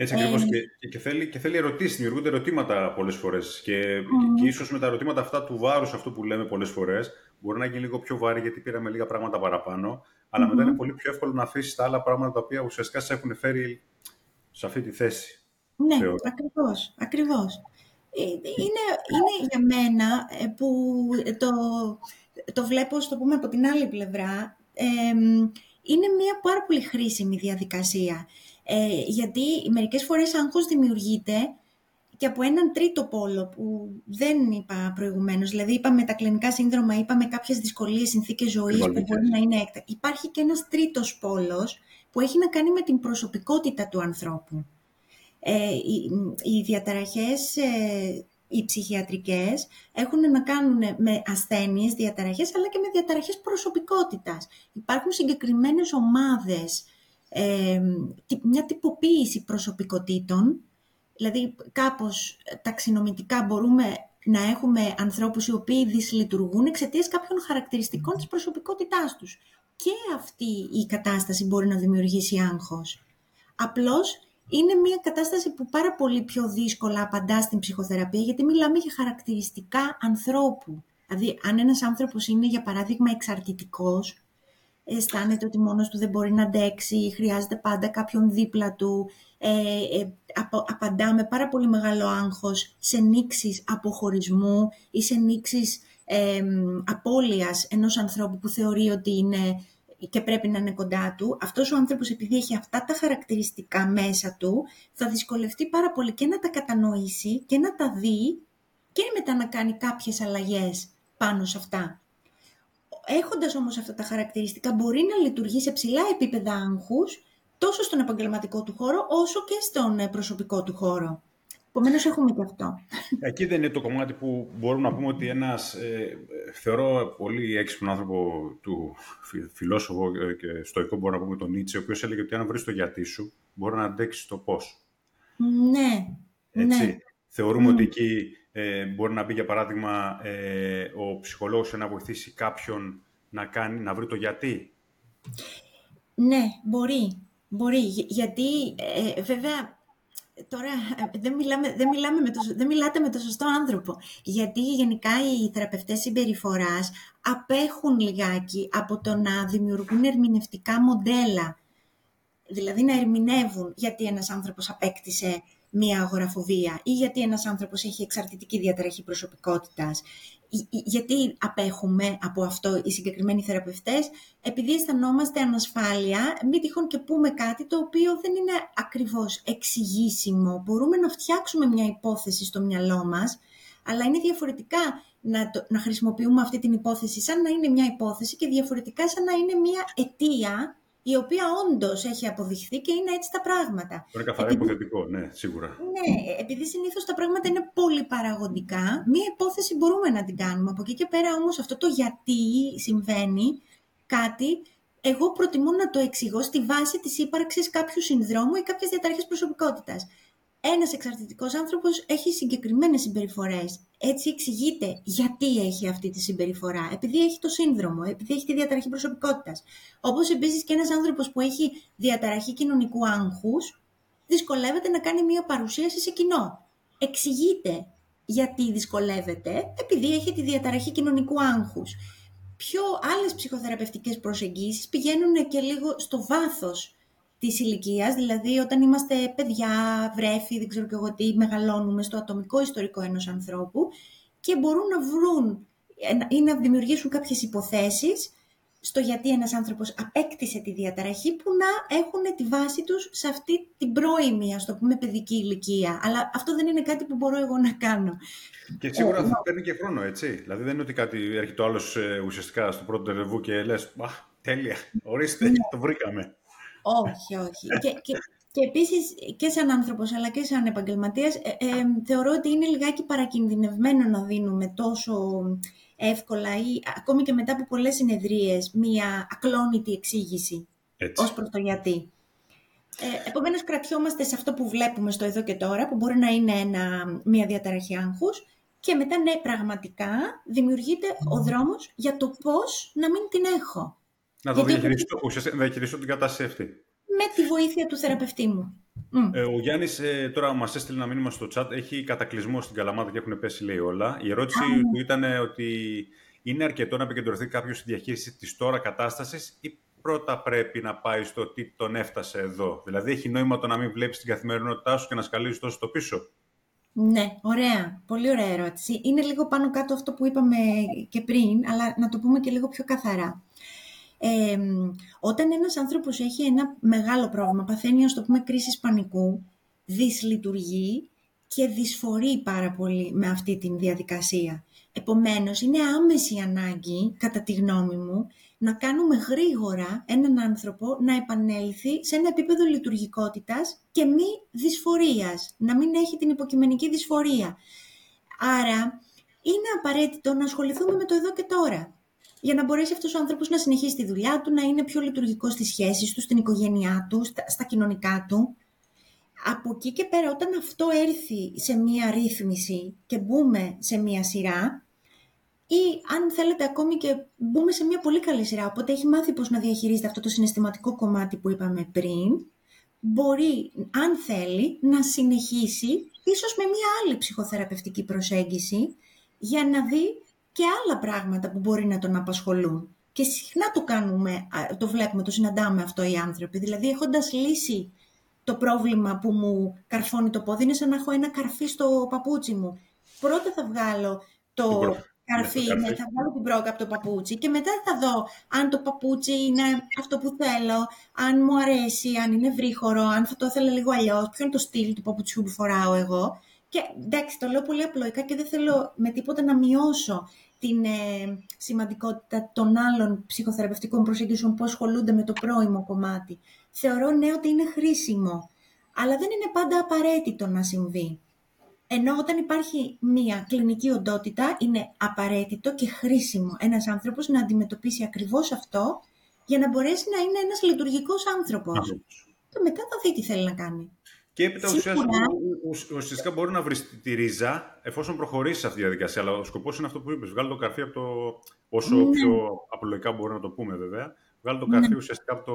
Έτσι ακριβώς. Ε, και, και, θέλει, και θέλει ερωτήσεις, δημιουργούνται ερωτήματα πολλές φορές. Και, mm. και ίσως με τα ερωτήματα αυτά του βάρους, αυτού που λέμε πολλές φορές, μπορεί να γίνει λίγο πιο βάρη γιατί πήραμε λίγα πράγματα παραπάνω. Αλλά mm-hmm. μετά είναι πολύ πιο εύκολο να αφήσεις τα άλλα πράγματα τα οποία ουσιαστικά σε έχουν φέρει σε αυτή τη θέση. Ναι, ακριβώς. Ακριβώς. Ε, είναι, είναι για μένα ε, που το, το βλέπω, στο πούμε, από την άλλη πλευρά, ε, είναι μια πάρα πολύ χρήσιμη διαδικασία. Ε, γιατί μερικές φορές άγχος δημιουργείται και από έναν τρίτο πόλο που δεν είπα προηγουμένως, δηλαδή είπαμε τα κλινικά σύνδρομα, είπαμε κάποιες δυσκολίες, συνθήκες ζωής που μπορεί να είναι έκτα. Υπάρχει και ένας τρίτος πόλος που έχει να κάνει με την προσωπικότητα του ανθρώπου. Ε, οι, οι διαταραχές ε, οι ψυχιατρικές έχουν να κάνουν με ασθένειες, διαταραχές, αλλά και με διαταραχές προσωπικότητας. Υπάρχουν συγκεκριμένες ομάδες, ε, μια τυποποίηση προσωπικότητων, δηλαδή κάπως ταξινομητικά μπορούμε να έχουμε ανθρώπους οι οποίοι δυσλειτουργούν εξαιτίας κάποιων χαρακτηριστικών της προσωπικότητάς τους. Και αυτή η κατάσταση μπορεί να δημιουργήσει άγχος. Απλώς είναι μια κατάσταση που πάρα πολύ πιο δύσκολα απαντά στην ψυχοθεραπεία, γιατί μιλάμε για χαρακτηριστικά ανθρώπου. Δηλαδή, αν ένας άνθρωπος είναι, για παράδειγμα, εξαρτητικός, αισθάνεται ότι μόνος του δεν μπορεί να αντέξει, χρειάζεται πάντα κάποιον δίπλα του, ε, ε, απαντά με πάρα πολύ μεγάλο άγχος σε νήξεις αποχωρισμού ή σε νήξεις ε, απώλειας ενός ανθρώπου που θεωρεί ότι είναι και πρέπει να είναι κοντά του, αυτός ο άνθρωπος επειδή έχει αυτά τα χαρακτηριστικά μέσα του, θα δυσκολευτεί πάρα πολύ και να τα κατανοήσει και να τα δει και μετά να κάνει κάποιες αλλαγές πάνω σε αυτά. Έχοντας όμως αυτά τα χαρακτηριστικά μπορεί να λειτουργεί σε ψηλά επίπεδα άγχους τόσο στον επαγγελματικό του χώρο όσο και στον ε, προσωπικό του χώρο. Επομένως, έχουμε και αυτό. Εκεί δεν είναι το κομμάτι που μπορούμε να πούμε ότι ένας ε, θεωρώ πολύ έξυπνο άνθρωπο του φιλόσοφο και στοικό, μπορούμε να πούμε τον Νίτσε, ο οποίος έλεγε ότι αν βρεις το γιατί σου, μπορεί να αντέξεις το πώς. Ναι. Έτσι. Ναι. Θεωρούμε ότι εκεί ε, μπορεί να μπει, για παράδειγμα, ε, ο ψυχολόγος να βοηθήσει κάποιον να, κάνει, να βρει το γιατί. Ναι, μπορεί. Μπορεί. Γιατί, ε, βέβαια, τώρα δεν, μιλάμε, δεν, μιλάμε με το, δεν μιλάτε με το σωστό άνθρωπο. Γιατί γενικά οι θεραπευτές συμπεριφοράς απέχουν λιγάκι από το να δημιουργούν ερμηνευτικά μοντέλα. Δηλαδή να ερμηνεύουν γιατί ένας άνθρωπος απέκτησε μία αγοραφοβία ή γιατί ένας άνθρωπος έχει εξαρτητική διαταραχή προσωπικότητας. Γιατί απέχουμε από αυτό οι συγκεκριμένοι θεραπευτές, επειδή αισθανόμαστε ανασφάλεια, μην τυχόν και πούμε κάτι το οποίο δεν είναι ακριβώς εξηγήσιμο. Μπορούμε να φτιάξουμε μια υπόθεση στο μυαλό μας, αλλά είναι διαφορετικά να, να χρησιμοποιούμε αυτή την υπόθεση σαν να είναι μια υπόθεση και διαφορετικά σαν να είναι μια αιτία η οποία όντως έχει αποδειχθεί και είναι έτσι τα πράγματα. Είναι καθαρά επειδή... υποθετικό, ναι, σίγουρα. Ναι, επειδή συνήθως τα πράγματα είναι πολύ παραγωγικά, μία υπόθεση μπορούμε να την κάνουμε. Από εκεί και πέρα όμως αυτό το γιατί συμβαίνει κάτι, εγώ προτιμώ να το εξηγώ στη βάση της ύπαρξης κάποιου συνδρόμου ή κάποιας διαταραχής προσωπικότητας ένας εξαρτητικός άνθρωπος έχει συγκεκριμένες συμπεριφορές. Έτσι εξηγείται γιατί έχει αυτή τη συμπεριφορά. Επειδή έχει το σύνδρομο, επειδή έχει τη διαταραχή προσωπικότητας. Όπως επίσης και ένας άνθρωπος που έχει διαταραχή κοινωνικού άγχους, δυσκολεύεται να κάνει μία παρουσίαση σε κοινό. Εξηγείται γιατί δυσκολεύεται, επειδή έχει τη διαταραχή κοινωνικού άγχους. Πιο άλλες ψυχοθεραπευτικές προσεγγίσεις πηγαίνουν και λίγο στο βάθος της ηλικίας, δηλαδή όταν είμαστε παιδιά, βρέφη, δεν ξέρω και εγώ τι, μεγαλώνουμε στο ατομικό ιστορικό ενός ανθρώπου και μπορούν να βρουν ή να δημιουργήσουν κάποιες υποθέσεις στο γιατί ένας άνθρωπος απέκτησε τη διαταραχή που να έχουν τη βάση τους σε αυτή την πρώιμη, ας το πούμε, παιδική ηλικία. Αλλά αυτό δεν είναι κάτι που μπορώ εγώ να κάνω. Και σίγουρα θα παίρνει και χρόνο, έτσι. Δηλαδή δεν είναι ότι κάτι έρχεται ο άλλος ε, ουσιαστικά στο πρώτο ρεβού και λες τέλεια, ορίστε, ναι. το βρήκαμε». Όχι, όχι. και, και, και επίσης και σαν άνθρωπος αλλά και σαν επαγγελματίας ε, ε, θεωρώ ότι είναι λιγάκι παρακινδυνευμένο να δίνουμε τόσο εύκολα ή ακόμη και μετά από πολλές συνεδρίες μία ακλόνητη εξήγηση Έτσι. ως προς το γιατί. Ε, επομένως κρατιόμαστε σε αυτό που βλέπουμε στο εδώ και τώρα που μπορεί να είναι ένα, μία διαταραχή άγχους και μετά ναι πραγματικά δημιουργείται ο δρόμος για το πώς να μην την έχω. Να το διαχειριστώ, ουσιαστικά να διαχειριστώ την κατάσταση αυτή. Με τη βοήθεια του θεραπευτή μου. Ε, ο Γιάννης ε, τώρα μας έστειλε ένα μήνυμα στο chat. Έχει κατακλυσμό στην Καλαμάτα και έχουν πέσει, λέει όλα. Η ερώτηση του ήταν ότι είναι αρκετό να επικεντρωθεί κάποιος στη διαχείριση της τώρα κατάστασης ή πρώτα πρέπει να πάει στο τι τον έφτασε εδώ; Δηλαδή, έχει νόημα το να μην βλέπεις την καθημερινότητά σου και να σκαλίζεις τόσο το πίσω; Ναι, ωραία. Πολύ ωραία ερώτηση. Είναι λίγο πάνω κάτω αυτό που είπαμε και πριν, αλλά να το πούμε και λίγο πιο καθαρά όταν ένας άνθρωπος έχει ένα μεγάλο πρόβλημα, παθαίνει ας το πούμε κρίση πανικού, δυσλειτουργεί και δυσφορεί πάρα πολύ με αυτή τη διαδικασία. Επομένως, είναι άμεση ανάγκη, κατά τη γνώμη μου, να κάνουμε γρήγορα έναν άνθρωπο να επανέλθει σε ένα επίπεδο λειτουργικότητας και μη δυσφορίας, να μην έχει την υποκειμενική δυσφορία. Άρα, είναι απαραίτητο να ασχοληθούμε με το εδώ και τώρα για να μπορέσει αυτός ο άνθρωπος να συνεχίσει τη δουλειά του, να είναι πιο λειτουργικός στις σχέσεις του, στην οικογένειά του, στα, κοινωνικά του. Από εκεί και πέρα, όταν αυτό έρθει σε μία ρύθμιση και μπούμε σε μία σειρά, ή αν θέλετε ακόμη και μπούμε σε μία πολύ καλή σειρά, οπότε έχει μάθει πώς να διαχειρίζεται αυτό το συναισθηματικό κομμάτι που είπαμε πριν, μπορεί, αν θέλει, να συνεχίσει ίσως με μία άλλη ψυχοθεραπευτική προσέγγιση για να δει και άλλα πράγματα που μπορεί να τον απασχολούν. Και συχνά το κάνουμε, το βλέπουμε, το συναντάμε αυτό οι άνθρωποι. Δηλαδή, έχοντας λύσει το πρόβλημα που μου καρφώνει το πόδι, είναι σαν να έχω ένα καρφί στο παπούτσι μου. Πρώτα θα βγάλω το καρφί, ναι, θα βγάλω την πρόκα από το παπούτσι και μετά θα δω αν το παπούτσι είναι αυτό που θέλω, αν μου αρέσει, αν είναι βρύχωρο, αν θα το ήθελα λίγο αλλιώς, ποιο είναι το στυλ του παπουτσιού που φοράω εγώ. Και εντάξει, το λέω πολύ απλοϊκά και δεν θέλω με τίποτα να μειώσω την ε, σημαντικότητα των άλλων ψυχοθεραπευτικών προσεγγίσεων που ασχολούνται με το πρώιμο κομμάτι. Θεωρώ ναι ότι είναι χρήσιμο, αλλά δεν είναι πάντα απαραίτητο να συμβεί. Ενώ όταν υπάρχει μία κλινική οντότητα, είναι απαραίτητο και χρήσιμο ένας άνθρωπος να αντιμετωπίσει ακριβώς αυτό για να μπορέσει να είναι ένας λειτουργικός άνθρωπος. Και μετά θα δει τι θέλει να κάνει. Και έπειτα ουσιαστικά, μπορεί να βρεις τη ρίζα εφόσον προχωρήσεις αυτή τη διαδικασία. Αλλά ο σκοπός είναι αυτό που είπες. Βγάλει το καρφί από το. Όσο ναι. πιο απλοϊκά μπορούμε να το πούμε βέβαια. Βγάλει το καρφί ναι. ουσιαστικά από το,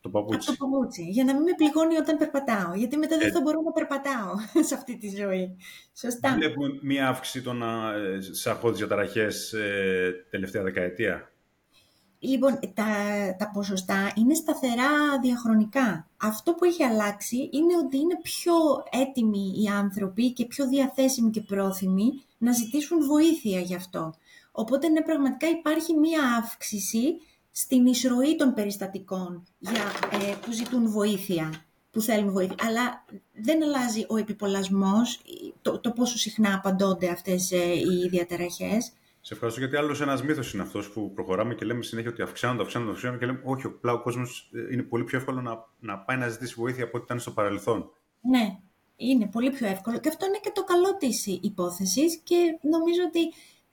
το παπούτσι. Από το παπούτσι. Για να μην με πληγώνει όταν περπατάω. Γιατί μετά δεν ε. θα μπορώ να περπατάω σε αυτή τη ζωή. Σωστά. Βλέπουμε μία αύξηση των ε, διαταραχέ ε, τελευταία δεκαετία. Λοιπόν, τα, τα ποσοστά είναι σταθερά διαχρονικά. Αυτό που έχει αλλάξει είναι ότι είναι πιο έτοιμοι οι άνθρωποι και πιο διαθέσιμοι και πρόθυμοι να ζητήσουν βοήθεια γι' αυτό. Οπότε, ναι, πραγματικά υπάρχει μία αύξηση στην εισρωή των περιστατικών για, ε, που ζητούν βοήθεια, που θέλουν βοήθεια. Αλλά δεν αλλάζει ο επιπολασμός, το, το πόσο συχνά απαντώνται αυτές ε, οι διαταραχές. Σε ευχαριστώ γιατί άλλος ένας μύθος είναι αυτός που προχωράμε και λέμε συνέχεια ότι αυξάνονται, αυξάνονται, αυξάνονται και λέμε όχι, απλά ο κόσμος ε, είναι πολύ πιο εύκολο να, να πάει να ζητήσει βοήθεια από ό,τι ήταν στο παρελθόν. Ναι, είναι πολύ πιο εύκολο. Και αυτό είναι και το καλό της υπόθεσης και νομίζω ότι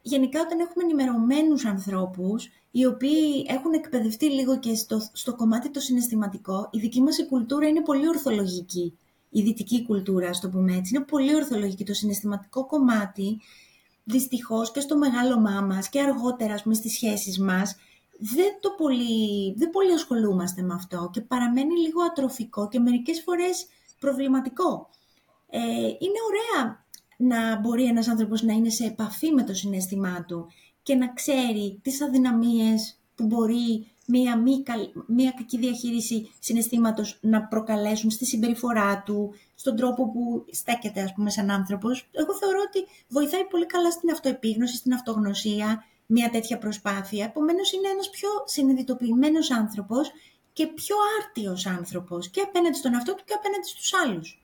γενικά όταν έχουμε ενημερωμένους ανθρώπους, οι οποίοι έχουν εκπαιδευτεί λίγο και στο, στο κομμάτι το συναισθηματικό, η δική μας κουλτούρα είναι πολύ ορθολογική. Η δυτική κουλτούρα, ας το πούμε έτσι, είναι πολύ ορθολογική. Το συναισθηματικό κομμάτι δυστυχώς και στο μεγάλωμά μας και αργότερα ας πούμε, στις σχέσεις μας δεν, το πολύ, δεν πολύ ασχολούμαστε με αυτό και παραμένει λίγο ατροφικό και μερικές φορές προβληματικό. Ε, είναι ωραία να μπορεί ένας άνθρωπος να είναι σε επαφή με το συνέστημά του και να ξέρει τις αδυναμίες που μπορεί μία, μη, μία κακή διαχείριση συναισθήματος να προκαλέσουν στη συμπεριφορά του, στον τρόπο που στέκεται ας πούμε σαν άνθρωπος. Εγώ θεωρώ ότι βοηθάει πολύ καλά στην αυτοεπίγνωση, στην αυτογνωσία, μια τέτοια προσπάθεια. Επομένως είναι ένας πιο συνειδητοποιημένος άνθρωπος και πιο άρτιος άνθρωπος και απέναντι στον εαυτό του και απέναντι στους άλλους.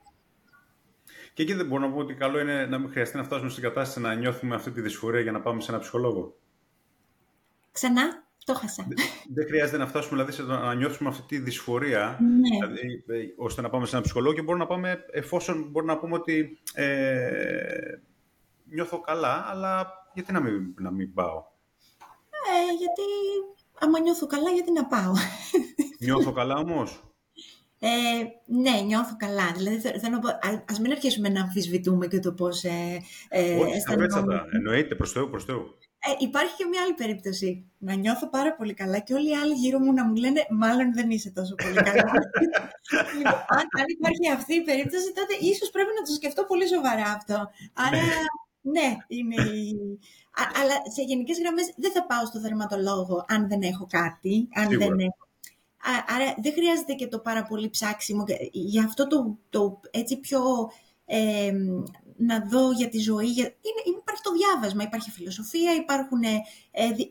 Και εκεί δεν μπορώ να πω ότι καλό είναι να μην χρειαστεί να φτάσουμε στην κατάσταση να νιώθουμε αυτή τη δυσφορία για να πάμε σε ένα ψυχολόγο. Ξανά. Το χάσα. Δεν χρειάζεται να φτάσουμε δηλαδή, να νιώθουμε αυτή τη δυσφορία, ναι. δηλαδή, ε, ώστε να πάμε σε ένα ψυχολόγο και μπορούμε να πάμε εφόσον μπορούμε να πούμε ότι ε, νιώθω καλά, αλλά γιατί να μην, να μην πάω; Ε, γιατί άμα νιώθω καλά, γιατί να πάω; Νιώθω καλά όμως; Ε, ναι, νιώθω καλά. Δηλαδή, θέλω, ας μην αρχίσουμε να αμφισβητούμε και το πώς ε, ε, Όχι, αισθανόμαστε. Εννοείται, προς Θεού, προς Θεού. Ε, υπάρχει και μια άλλη περίπτωση. Να νιώθω πάρα πολύ καλά και όλοι οι άλλοι γύρω μου να μου λένε μάλλον δεν είσαι τόσο πολύ καλά. λοιπόν, αν, αν υπάρχει αυτή η περίπτωση, τότε ίσως πρέπει να το σκεφτώ πολύ σοβαρά αυτό. Άρα, ναι, είναι η... αλλά σε γενικές γραμμές δεν θα πάω στο δερματολόγο αν δεν έχω κάτι, αν δεν έχω Άρα δεν χρειάζεται και το πάρα πολύ ψάξιμο. Για αυτό το, το έτσι πιο ε, να δω για τη ζωή. Για... Είναι, υπάρχει το διάβασμα, υπάρχει φιλοσοφία, υπάρχουν ε,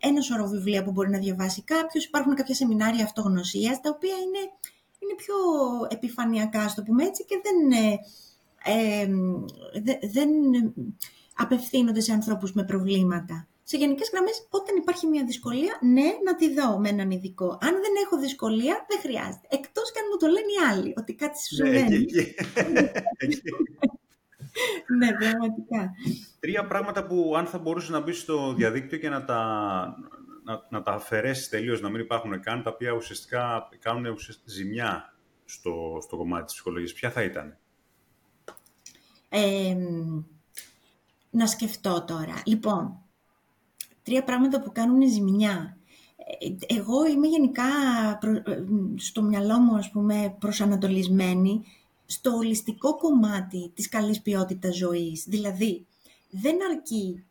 ένα σωρό βιβλία που μπορεί να διαβάσει κάποιος, υπάρχουν κάποια σεμινάρια αυτογνωσίας, τα οποία είναι, είναι πιο επιφανειακά, στο πούμε έτσι, και δεν, ε, δεν απευθύνονται σε ανθρώπους με προβλήματα. Σε γενικές γραμμές, όταν υπάρχει μια δυσκολία, ναι, να τη δω με έναν ειδικό. Αν δεν έχω δυσκολία, δεν χρειάζεται. Εκτός και αν μου το λένε οι άλλοι, ότι κάτι σου ναι, συμβαίνει. ναι, πραγματικά. Τρία πράγματα που αν θα μπορούσε να μπεις στο διαδίκτυο και να τα, να, να τα αφαιρέσεις τελείως, να μην υπάρχουν καν, τα οποία ουσιαστικά κάνουν ουσιαστικά ζημιά στο, στο κομμάτι της ψυχολογίας, ποια θα ήταν; να σκεφτώ τώρα. Λοιπόν, τρία πράγματα που κάνουν ζημιά. Ε, εγώ είμαι γενικά ε, στο μυαλό μου, ας πούμε, προσανατολισμένη στο ολιστικό κομμάτι της καλής ποιότητας ζωής. Δηλαδή, δεν αρκεί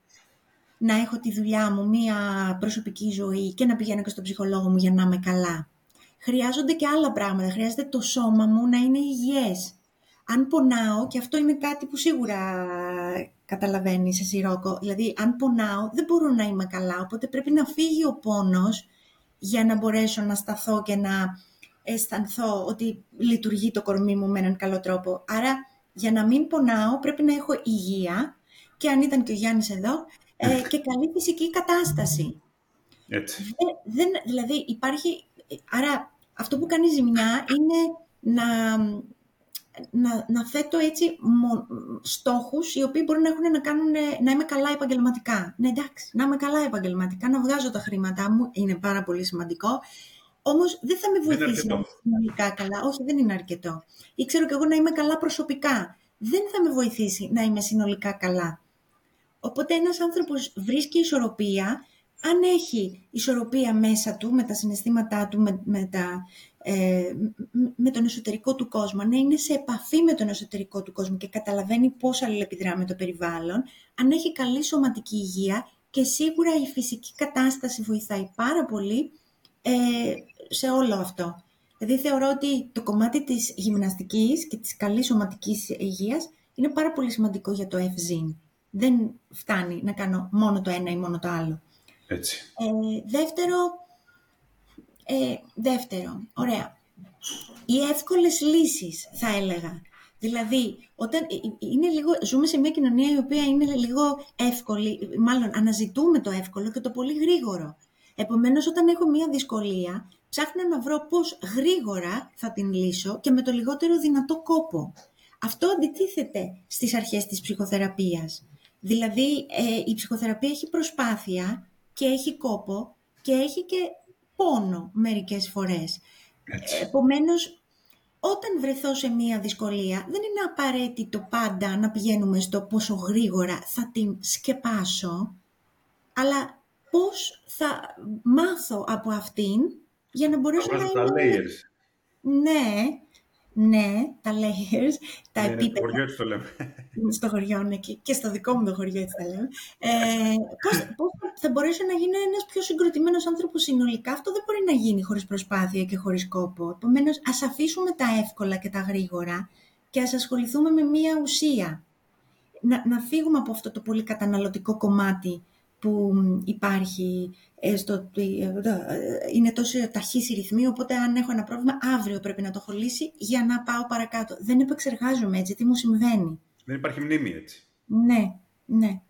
να έχω τη δουλειά μου, μία προσωπική ζωή και να πηγαίνω και στον ψυχολόγο μου για να είμαι καλά. Χρειάζονται και άλλα πράγματα. Χρειάζεται το σώμα μου να είναι υγιές. Αν πονάω, και αυτό είναι κάτι που σίγουρα καταλαβαίνεις εσύ Ρόκο, δηλαδή αν πονάω δεν μπορώ να είμαι καλά, οπότε πρέπει να φύγει ο πόνος για να μπορέσω να σταθώ και να αισθανθώ ότι λειτουργεί το κορμί μου με έναν καλό τρόπο. Άρα, για να μην πονάω, πρέπει να έχω υγεία και αν ήταν και ο Γιάννης εδώ, ε, και καλή φυσική κατάσταση. Έτσι. Δεν, δηλαδή, υπάρχει... Άρα, αυτό που κάνει ζημιά είναι να, να, να θέτω έτσι μο, στόχους οι οποίοι μπορεί να έχουν να κάνουν να είμαι καλά επαγγελματικά. Ναι, εντάξει, να είμαι καλά επαγγελματικά, να βγάζω τα χρήματά μου, είναι πάρα πολύ σημαντικό όμως δεν θα με βοηθήσει να είμαι συνολικά καλά. Όχι, δεν είναι αρκετό. Ή ξέρω και εγώ να είμαι καλά προσωπικά. Δεν θα με βοηθήσει να είμαι συνολικά καλά. Οπότε ένας άνθρωπος βρίσκει ισορροπία αν έχει ισορροπία μέσα του, με τα συναισθήματά του, με, με, τα, ε, με τον εσωτερικό του κόσμο, να είναι σε επαφή με τον εσωτερικό του κόσμο και καταλαβαίνει πώς αλληλεπιδρά με το περιβάλλον, αν έχει καλή σωματική υγεία και σίγουρα η φυσική κατάσταση βοηθάει πάρα πολύ ε, σε όλο αυτό. Δηλαδή θεωρώ ότι το κομμάτι της γυμναστικής και της καλής σωματικής υγείας είναι πάρα πολύ σημαντικό για το FZIN. Δεν φτάνει να κάνω μόνο το ένα ή μόνο το άλλο. Έτσι. Ε, δεύτερο, ε, δεύτερο, ωραία. Οι εύκολες λύσεις, θα έλεγα. Δηλαδή, όταν ε, ε, είναι λίγο, ζούμε σε μια κοινωνία η οποία είναι λίγο εύκολη, μάλλον αναζητούμε το εύκολο και το πολύ γρήγορο. Επομένως, όταν έχω μια δυσκολία, ψάχνω να βρω πώς γρήγορα θα την λύσω και με το λιγότερο δυνατό κόπο. Αυτό αντιτίθεται στις αρχές της ψυχοθεραπείας. Δηλαδή, ε, η ψυχοθεραπεία έχει προσπάθεια και έχει κόπο και έχει και πόνο μερικές φορές. Έτσι. Επομένως, όταν βρεθώ σε μία δυσκολία, δεν είναι απαραίτητο πάντα να πηγαίνουμε στο πόσο γρήγορα θα την σκεπάσω, αλλά πώς θα μάθω από αυτήν για να μπορέσω να είμαι... Ναι, ναι, τα layers, τα ναι, επίπεδα. Στο χωριό έτσι το λέμε. Στο χωριό, ναι, και, στο δικό μου το χωριό έτσι τα λέμε. Ε, πώς, πώς θα μπορέσω να γίνω ένας πιο συγκροτημένος άνθρωπος συνολικά; Αυτό δεν μπορεί να γίνει χωρίς προσπάθεια και χωρίς κόπο. Επομένως, ας αφήσουμε τα εύκολα και τα γρήγορα και ας ασχοληθούμε με μία ουσία. Να, να φύγουμε από αυτό το πολύ καταναλωτικό κομμάτι που υπάρχει ε, στο, ε, είναι τόσο ταχύς η ρυθμή, οπότε αν έχω ένα πρόβλημα, αύριο πρέπει να το έχω λύσει για να πάω παρακάτω. Δεν επεξεργάζομαι έτσι, τι μου συμβαίνει. Δεν υπάρχει μνήμη έτσι. Ναι, ναι.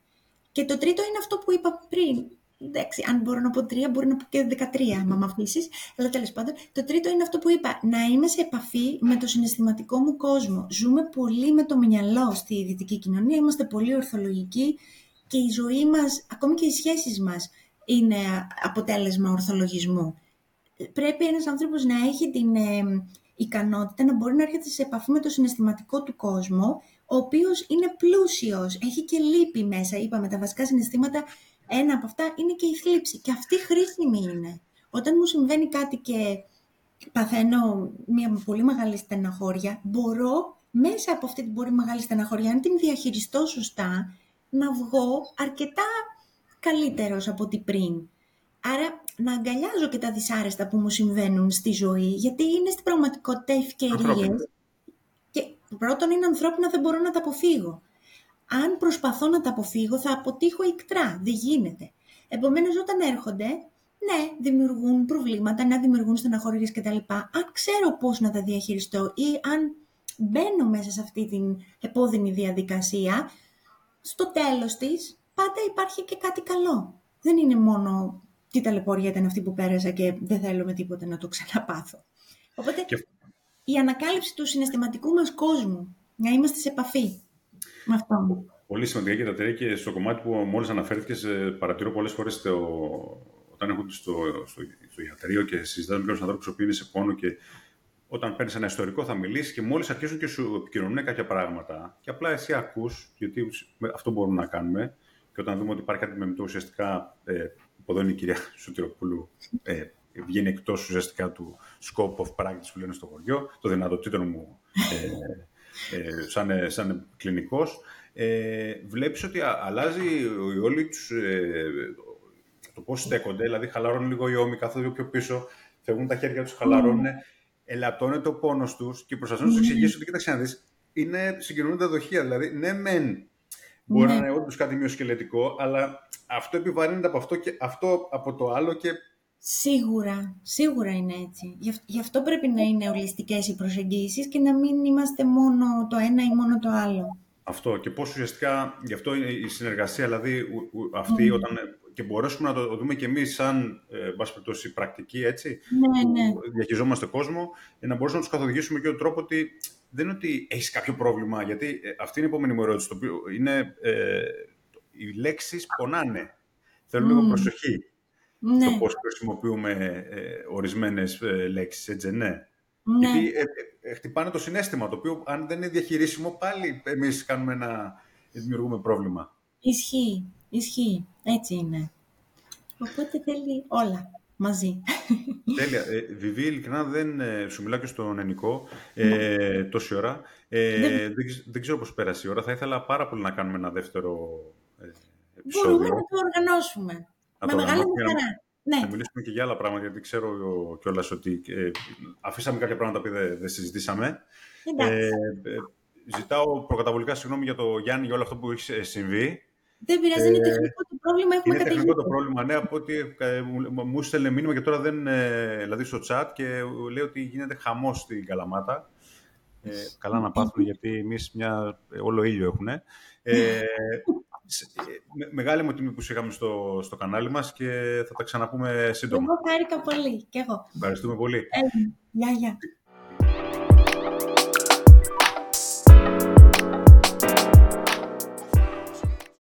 Και το τρίτο είναι αυτό που είπα πριν. Εντάξει, αν μπορώ να πω τρία, μπορεί να πω και δεκατρία, άμα με αφήσεις. Αλλά τέλος πάντων, το τρίτο είναι αυτό που είπα. Να είμαι σε επαφή με το συναισθηματικό μου κόσμο. Ζούμε πολύ με το μυαλό στη δυτική κοινωνία. Είμαστε πολύ ορθολογικοί και η ζωή μας, ακόμη και οι σχέσεις μας, είναι αποτέλεσμα ορθολογισμού. Πρέπει ένας άνθρωπος να έχει την ε, ικανότητα να μπορεί να έρχεται σε επαφή με το συναισθηματικό του κόσμο, ο οποίος είναι πλούσιος, έχει και λύπη μέσα. Είπαμε, τα βασικά συναισθήματα, ένα από αυτά είναι και η θλίψη. Και αυτή χρήσιμη είναι. Όταν μου συμβαίνει κάτι και παθαίνω μια πολύ μεγάλη στεναχώρια, μπορώ μέσα από αυτή την πολύ μεγάλη στεναχώρια, αν την διαχειριστώ σωστά, να βγω αρκετά καλύτερος από ό,τι πριν. Άρα να αγκαλιάζω και τα δυσάρεστα που μου συμβαίνουν στη ζωή, γιατί είναι στην πραγματικότητα ευκαιρίες. Και πρώτον είναι ανθρώπινα, δεν μπορώ να τα αποφύγω. Αν προσπαθώ να τα αποφύγω, θα αποτύχω ικτρά. Δεν γίνεται. Επομένως, όταν έρχονται, ναι, δημιουργούν προβλήματα, να δημιουργούν στεναχωρίες κτλ. Αν ξέρω πώς να τα διαχειριστώ ή αν μπαίνω μέσα σε αυτή την επώδυνη διαδικασία, στο τέλος της πάντα υπάρχει και κάτι καλό. Δεν είναι μόνο τι ταλαιπωρία ήταν αυτή που πέρασα και δεν θέλω με τίποτα να το ξαναπάθω. Οπότε η ανακάλυψη του συναισθηματικού μας κόσμου, να είμαστε σε επαφή με αυτό. Πολύ σημαντικά και τα τρία και στο κομμάτι που μόλις αναφέρθηκες, παρατηρώ πολλές φορές το, όταν έχω στο, στο, στο ιατρείο και συζητάμε με κάποιους ανθρώπους που είναι σε πόνο και όταν παίρνεις ένα ιστορικό θα μιλήσεις και μόλις αρχίζουν και σου επικοινωνούν κάποια πράγματα και απλά εσύ ακούς, γιατί αυτό μπορούμε να κάνουμε. Και όταν δούμε ότι υπάρχει κάτι με το ουσιαστικά, ε, που εδώ είναι η κυρία Σωτηροπούλου, ε, βγαίνει εκτός ουσιαστικά του scope of practice που λένε στο χωριό, το δυνατοτήτων μου ε, ε, σαν, σαν κλινικός. Ε, βλέπεις ότι αλλάζει όλη τους, ε, το πώς στέκονται, δηλαδή χαλαρώνουν λίγο οι ώμοι, καθώς πιο πίσω, φεύγουν τα χέρια τους, χαλαρώνουν ελαττώνεται ο πόνος τους και προσπαθούν να τους εξηγήσουν ότι κοίταξε να δεις, είναι συγκοινωνούντα δοχεία. Δηλαδή, ναι, μεν μπορεί ναι. να είναι όντως κάτι μειοσκελετικό, αλλά αυτό επιβαρύνεται από αυτό και αυτό από το άλλο και. Σίγουρα, σίγουρα είναι έτσι. Γι' αυτό πρέπει να είναι ολιστικές οι προσεγγίσεις και να μην είμαστε μόνο το ένα ή μόνο το άλλο. Αυτό και πώς ουσιαστικά, γι' αυτό η συνεργασία, δηλαδή αυτή mm. όταν και μπορέσουμε να το δούμε και εμείς σαν, ε, περιπτώσει, πρακτική, έτσι, ναι, ναι. που διαχειριζόμαστε κόσμο, για να μπορέσουμε να τους καθοδηγήσουμε και τον τρόπο ότι δεν είναι ότι έχεις κάποιο πρόβλημα, γιατί ε, αυτή είναι η επόμενη μου ερώτηση, το οποίο είναι, ε, οι λέξεις πονάνε, θέλουν λίγο προσοχή. ναι. το πώς χρησιμοποιούμε ε, ορισμένες ε, λέξεις, έτσι ναι. ναι. Γιατί ε, χτυπάνε το συνέστημα, το οποίο αν δεν είναι διαχειρίσιμο, πάλι εμείς κάνουμε ένα, δημιουργούμε πρόβλημα. Ισχύει, ισχύει, έτσι είναι. Οπότε θέλει όλα μαζί. Τέλεια. Ε, Βιβί, ειλικρινά δεν σου μιλάω και στον Ενικό ε, ναι. τόση ώρα. Ε, δεν... δεν... ξέρω πώς πέρασε η ώρα. Θα ήθελα πάρα πολύ να κάνουμε ένα δεύτερο επεισόδιο. Μπορούμε να το οργανώσουμε. Με μεγάλη μου χαρά. Ναι. Θα μιλήσουμε και για άλλα πράγματα, γιατί ξέρω κιόλας ότι ε, αφήσαμε κάποια πράγματα που δεν, δεν συζητήσαμε. Ε, ε, ζητάω προκαταβολικά συγγνώμη για το Γιάννη για όλο αυτό που έχει ε, συμβεί. Δεν πειράζει, είναι τεχνικό το πρόβλημα. Έχουμε είναι τεχνικό το πρόβλημα, ναι, από ότι ε, μου στέλνε μήνυμα και τώρα δεν, δηλαδή στο chat και λέει ότι γίνεται χαμός στην Καλαμάτα. Ε, καλά να πάθουν, γιατί εμείς μια όλο ήλιο έχουν. Ε, με, μεγάλη μου τιμή που είχαμε στο, στο κανάλι μας και θα τα ξαναπούμε σύντομα. Εγώ χάρηκα πολύ. Και εγώ. Ευχαριστούμε πολύ. Ε, γεια, γεια.